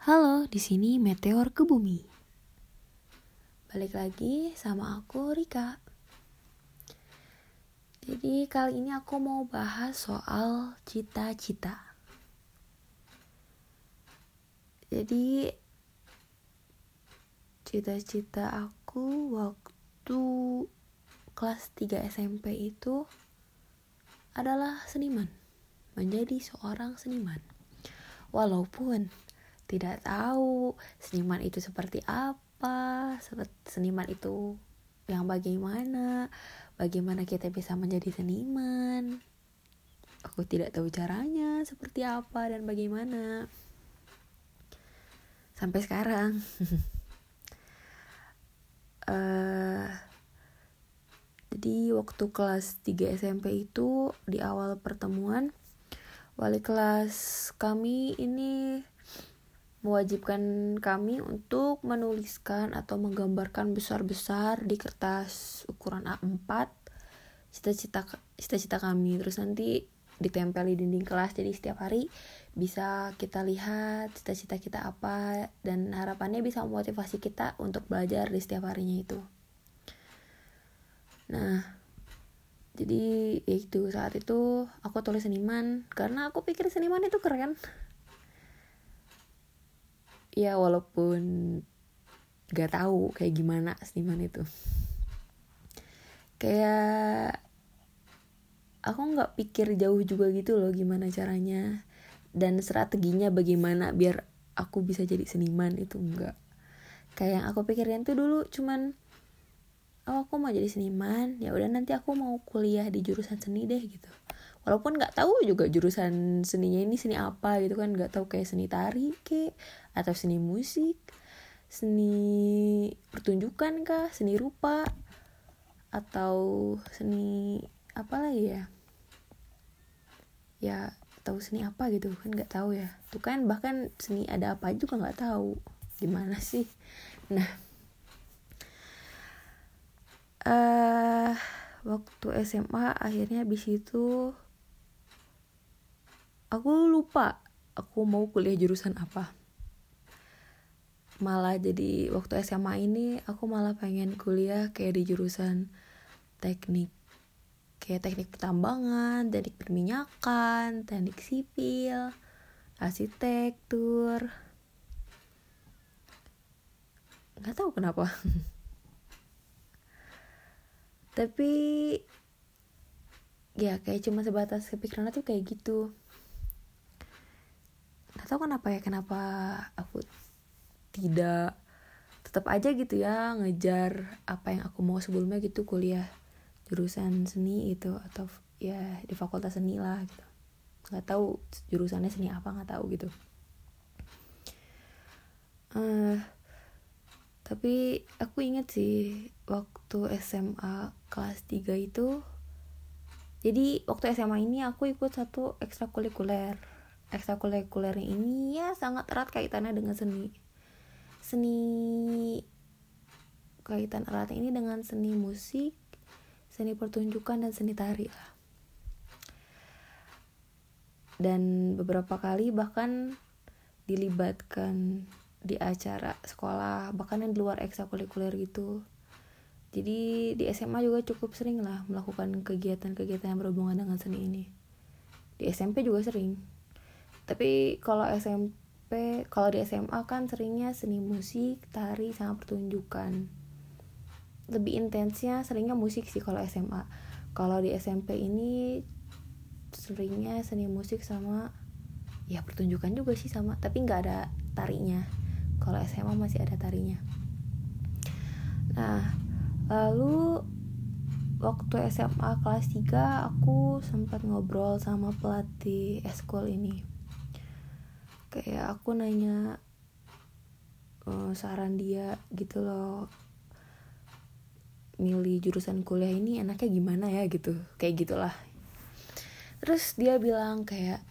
Halo, di sini Meteor ke Bumi. Balik lagi sama aku Rika. Jadi kali ini aku mau bahas soal cita-cita. Jadi cita-cita aku waktu kelas 3 SMP itu adalah seniman. Menjadi seorang seniman. Walaupun tidak tahu seniman itu seperti apa, seniman itu yang bagaimana, bagaimana kita bisa menjadi seniman. Aku tidak tahu caranya seperti apa dan bagaimana. Sampai sekarang. uh, jadi waktu kelas 3 SMP itu di awal pertemuan wali kelas kami ini mewajibkan kami untuk menuliskan atau menggambarkan besar-besar di kertas ukuran A4 cita-cita cita-cita kami. Terus nanti ditempel di dinding kelas jadi setiap hari bisa kita lihat cita-cita kita apa dan harapannya bisa memotivasi kita untuk belajar di setiap harinya itu. Nah jadi ya itu saat itu aku tulis seniman karena aku pikir seniman itu keren ya walaupun gak tahu kayak gimana seniman itu. Kayak aku nggak pikir jauh juga gitu loh gimana caranya dan strateginya bagaimana biar aku bisa jadi seniman itu enggak kayak yang aku pikirin tuh dulu cuman oh aku mau jadi seniman ya udah nanti aku mau kuliah di jurusan seni deh gitu walaupun nggak tahu juga jurusan seninya ini seni apa gitu kan nggak tahu kayak seni tari ke atau seni musik seni pertunjukan kah seni rupa atau seni apa lagi ya? Ya tahu seni apa gitu kan nggak tahu ya. Tuh kan bahkan seni ada apa juga nggak tahu gimana sih? Nah uh, waktu SMA akhirnya habis itu aku lupa aku mau kuliah jurusan apa malah jadi waktu SMA ini aku malah pengen kuliah kayak di jurusan teknik kayak teknik pertambangan, teknik perminyakan, teknik sipil, arsitektur. Nggak tahu kenapa. Tapi ya kayak cuma sebatas kepikiran tuh kayak gitu tahu kenapa ya kenapa aku tidak tetap aja gitu ya ngejar apa yang aku mau sebelumnya gitu kuliah jurusan seni itu atau ya di fakultas seni lah gitu. Nggak tahu jurusannya seni apa nggak tahu gitu. Uh, tapi aku inget sih waktu SMA kelas 3 itu jadi waktu SMA ini aku ikut satu ekstrakurikuler ekstrakurikuler ini ya sangat erat kaitannya dengan seni. Seni kaitan erat ini dengan seni musik seni pertunjukan dan seni tari lah. Dan beberapa kali bahkan dilibatkan di acara sekolah bahkan yang di luar ekstrakurikuler gitu. Jadi di SMA juga cukup sering lah melakukan kegiatan-kegiatan yang berhubungan dengan seni ini. Di SMP juga sering tapi kalau SMP kalau di SMA kan seringnya seni musik tari sama pertunjukan. Lebih intensnya seringnya musik sih kalau SMA kalau di SMP ini seringnya seni musik sama ya pertunjukan juga sih sama tapi nggak ada tarinya. Kalau SMA masih ada tarinya. Nah lalu waktu SMA kelas 3 aku sempat ngobrol sama pelatih eskul ini kayak aku nanya uh, saran dia gitu loh. Milih jurusan kuliah ini enaknya gimana ya gitu kayak gitulah. Terus dia bilang kayak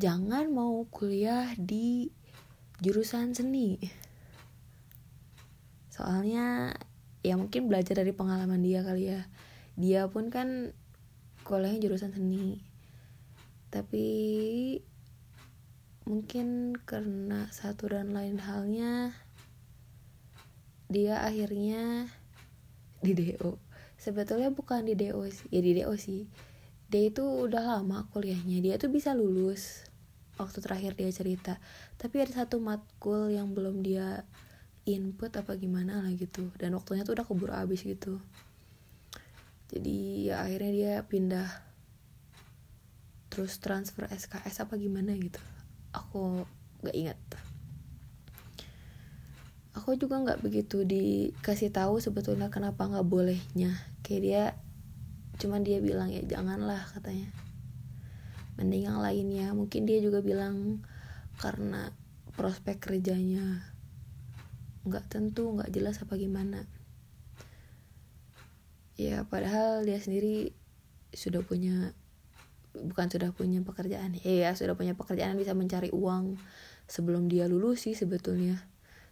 jangan mau kuliah di jurusan seni. Soalnya ya mungkin belajar dari pengalaman dia kali ya. Dia pun kan kuliahnya jurusan seni. Tapi mungkin karena satu dan lain halnya dia akhirnya di DO sebetulnya bukan di DO sih ya di DO sih. Dia itu udah lama kuliahnya dia tuh bisa lulus waktu terakhir dia cerita. Tapi ada satu matkul yang belum dia input apa gimana lah gitu dan waktunya tuh udah keburu habis gitu. Jadi ya akhirnya dia pindah terus transfer SKS apa gimana gitu aku nggak ingat. Aku juga nggak begitu dikasih tahu sebetulnya kenapa nggak bolehnya. Kayak dia cuman dia bilang ya janganlah katanya. Mending yang lainnya. Mungkin dia juga bilang karena prospek kerjanya nggak tentu nggak jelas apa gimana. Ya padahal dia sendiri sudah punya bukan sudah punya pekerjaan. Ya sudah punya pekerjaan bisa mencari uang sebelum dia lulus sih sebetulnya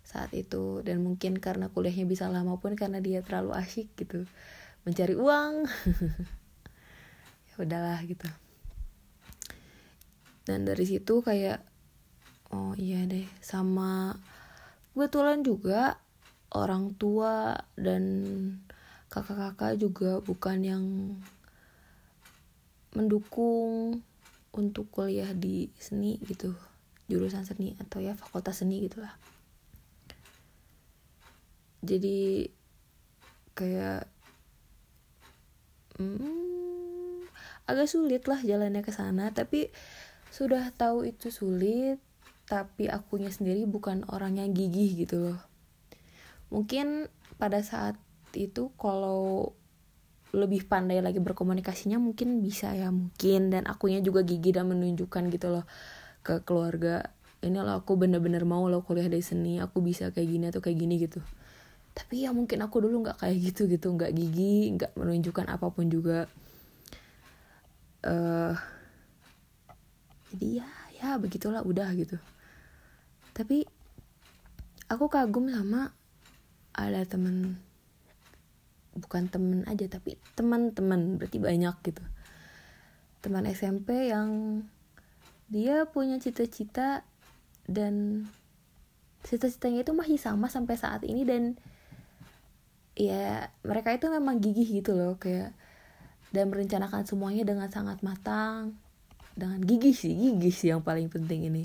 saat itu. Dan mungkin karena kuliahnya bisa lama pun karena dia terlalu asyik gitu mencari uang. Ya udahlah gitu. Dan dari situ kayak oh iya deh sama kebetulan juga orang tua dan kakak-kakak juga bukan yang mendukung untuk kuliah di seni gitu jurusan seni atau ya fakultas seni gitulah. Jadi kayak hmm, agak sulit lah jalannya ke sana tapi sudah tahu itu sulit tapi akunya sendiri bukan orang yang gigih gitu loh. Mungkin pada saat itu kalau lebih pandai lagi berkomunikasinya mungkin bisa ya mungkin. Dan akunya juga gigih dan menunjukkan gitu loh ke keluarga ini loh aku bener-bener mau lo kuliah di seni aku bisa kayak gini atau kayak gini gitu. Tapi ya mungkin aku dulu nggak kayak gitu gitu nggak gigi nggak menunjukkan apa pun juga. Uh, jadi ya ya begitulah udah gitu. Tapi aku kagum sama ada temen bukan temen aja tapi teman-teman berarti banyak gitu. Teman SMP yang dia punya cita-cita dan cita-citanya itu masih sama sampai saat ini dan ya mereka itu memang gigih gitu loh kayak dan merencanakan semuanya dengan sangat matang dengan gigih sih gigih sih yang paling penting ini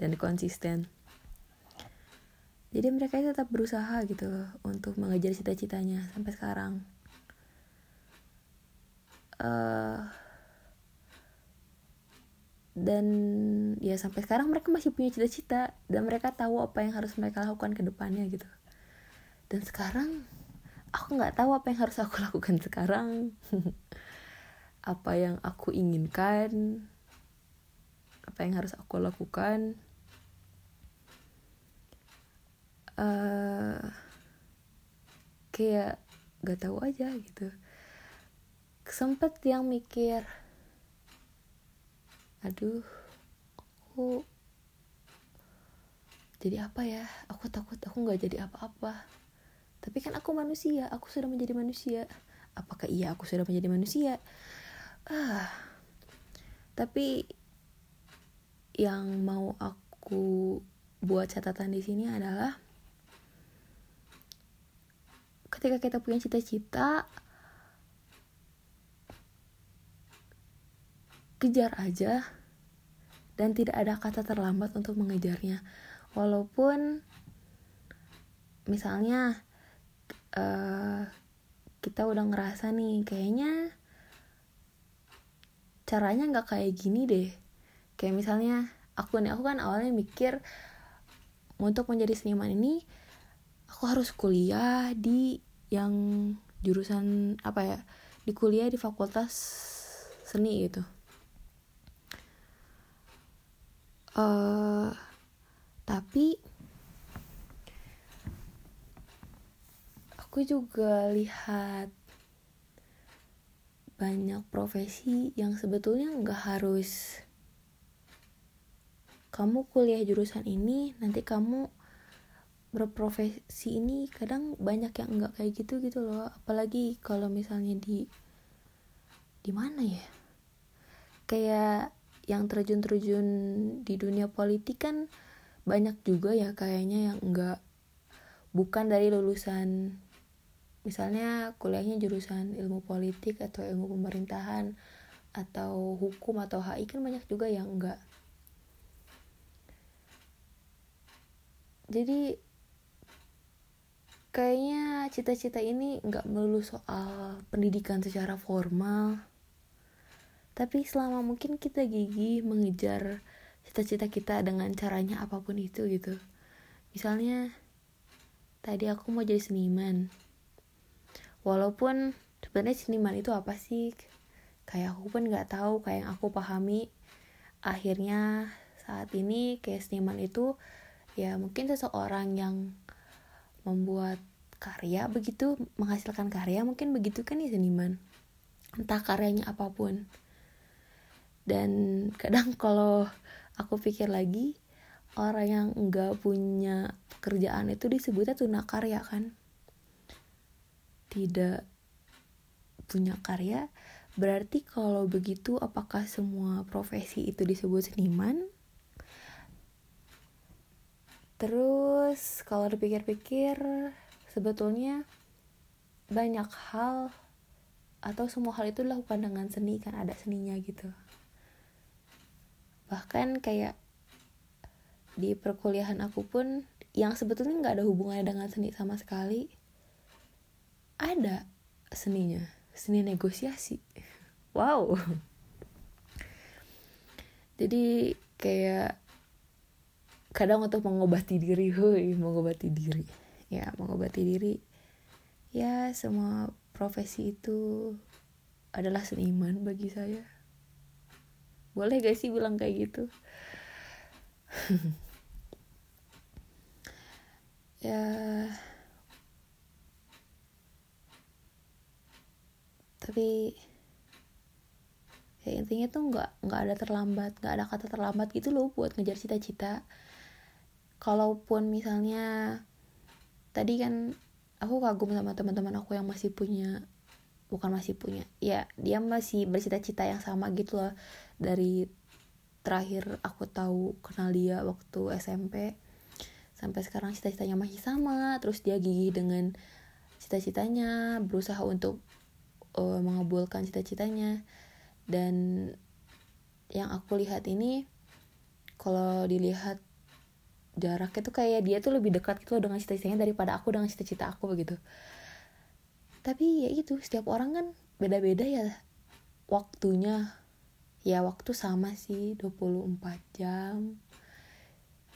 dan konsisten jadi mereka tetap berusaha gitu loh untuk mengejar cita-citanya sampai sekarang. Uh, dan ya sampai sekarang mereka masih punya cita-cita dan mereka tahu apa yang harus mereka lakukan ke depannya gitu. Dan sekarang aku nggak tahu apa yang harus aku lakukan sekarang. Apa yang aku inginkan. Apa yang harus aku lakukan uh, kayak gak tahu aja gitu. Sempet yang mikir aduh aku jadi apa ya? Aku takut aku nggak jadi apa-apa. Tapi kan aku manusia aku sudah menjadi manusia. Apakah iya aku sudah menjadi manusia? Ah tapi yang mau aku buat catatan di sini adalah ketika kita punya cita-cita kejar aja dan tidak ada kata terlambat untuk mengejarnya. Walaupun misalnya uh, kita udah ngerasa nih kayaknya caranya nggak kayak gini deh. Kayak misalnya aku nih aku kan awalnya mikir untuk menjadi seniman ini aku harus kuliah di yang jurusan apa ya di kuliah di fakultas seni gitu. Uh, tapi aku juga lihat banyak profesi yang sebetulnya nggak harus kamu kuliah jurusan ini nanti kamu berprofesi ini kadang banyak yang nggak kayak gitu gitu loh. Apalagi kalau misalnya di di mana ya? Kayak yang terjun-terjun di dunia politik kan banyak juga ya kayaknya yang enggak bukan dari lulusan misalnya kuliahnya jurusan ilmu politik atau ilmu pemerintahan atau hukum atau HI kan banyak juga yang enggak jadi kayaknya cita-cita ini nggak melulu soal pendidikan secara formal. Tapi selama mungkin kita gigih mengejar cita-cita kita dengan caranya apa pun itu gitu. Misalnya tadi aku mau jadi seniman. Walaupun sebenarnya seniman itu apa sih? Kayak aku pun nggak tahu kayak yang aku pahami. Akhirnya saat ini kayak seniman itu ya mungkin seseorang yang membuat karya begitu menghasilkan karya mungkin begitu kan ya seniman? Entah karyanya apa pun. Dan kadang kalau aku pikir lagi orang yang enggak punya pekerjaan itu disebutnya tunakarya kan? Tidak punya karya berarti kalau begitu apakah semua profesi itu disebut seniman Terus kalau dipikir-pikir sebetulnya banyak hal atau semua hal itu dilakukan dengan seni kan ada seninya gitu. Bahkan kayak di perkuliahan aku pun yang sebetulnya nggak ada hubungannya dengan seni sama sekali ada seninya seni negosiasi wow jadi kayak kadang untuk mengobati diri hui mengobati diri. Ya mengobati diri. Ya semua profesi itu adalah seniman bagi saya. Boleh gak sih bilang kayak gitu? Ya tapi ya intinya tuh nggak nggak ada terlambat nggak ada kata terlambat gitu loh buat ngejar cita-cita kalaupun misalnya tadi kan aku kagum sama teman-teman aku yang masih punya bukan masih punya ya dia masih bercita-cita yang sama gitu loh. Dari terakhir aku tahu kenal dia waktu SMP sampai sekarang cita-citanya masih sama. Terus dia gigih dengan cita-citanya berusaha untuk uh, mengabulkan cita-citanya. Dan yang aku lihat ini kalau dilihat jarak itu kayak dia tuh lebih dekat gitu loh dengan cita-citanya daripada aku dengan cita-cita aku begitu. Tapi ya itu setiap orang kan beda-beda ya waktunya. Ya waktu sama sih 24 jam.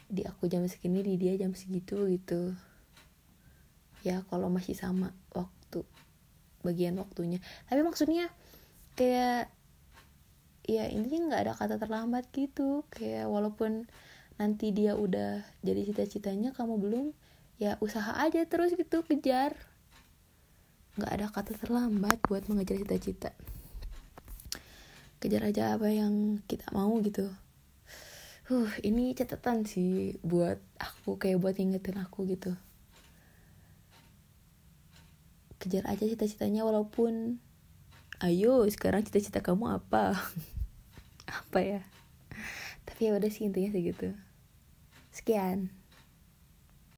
Di aku jam segini di dia jam segitu gitu. Ya kalau masih sama waktu bagian waktunya. Tapi maksudnya kayak ya intinya nggak ada kata terlambat gitu. Kayak walaupun nanti dia udah jadi cita-citanya kamu belum ya usaha aja terus gitu kejar. Nggak ada kata terlambat buat mengejar cita-cita. Kejar aja apa yang kita mau gitu. Huh ini catatan sih buat aku kayak buat ingetin aku gitu. Kejar aja cita-citanya walaupun ayo sekarang cita-cita kamu apa? Apa ya tapi ya udah sih intinya segitu sekian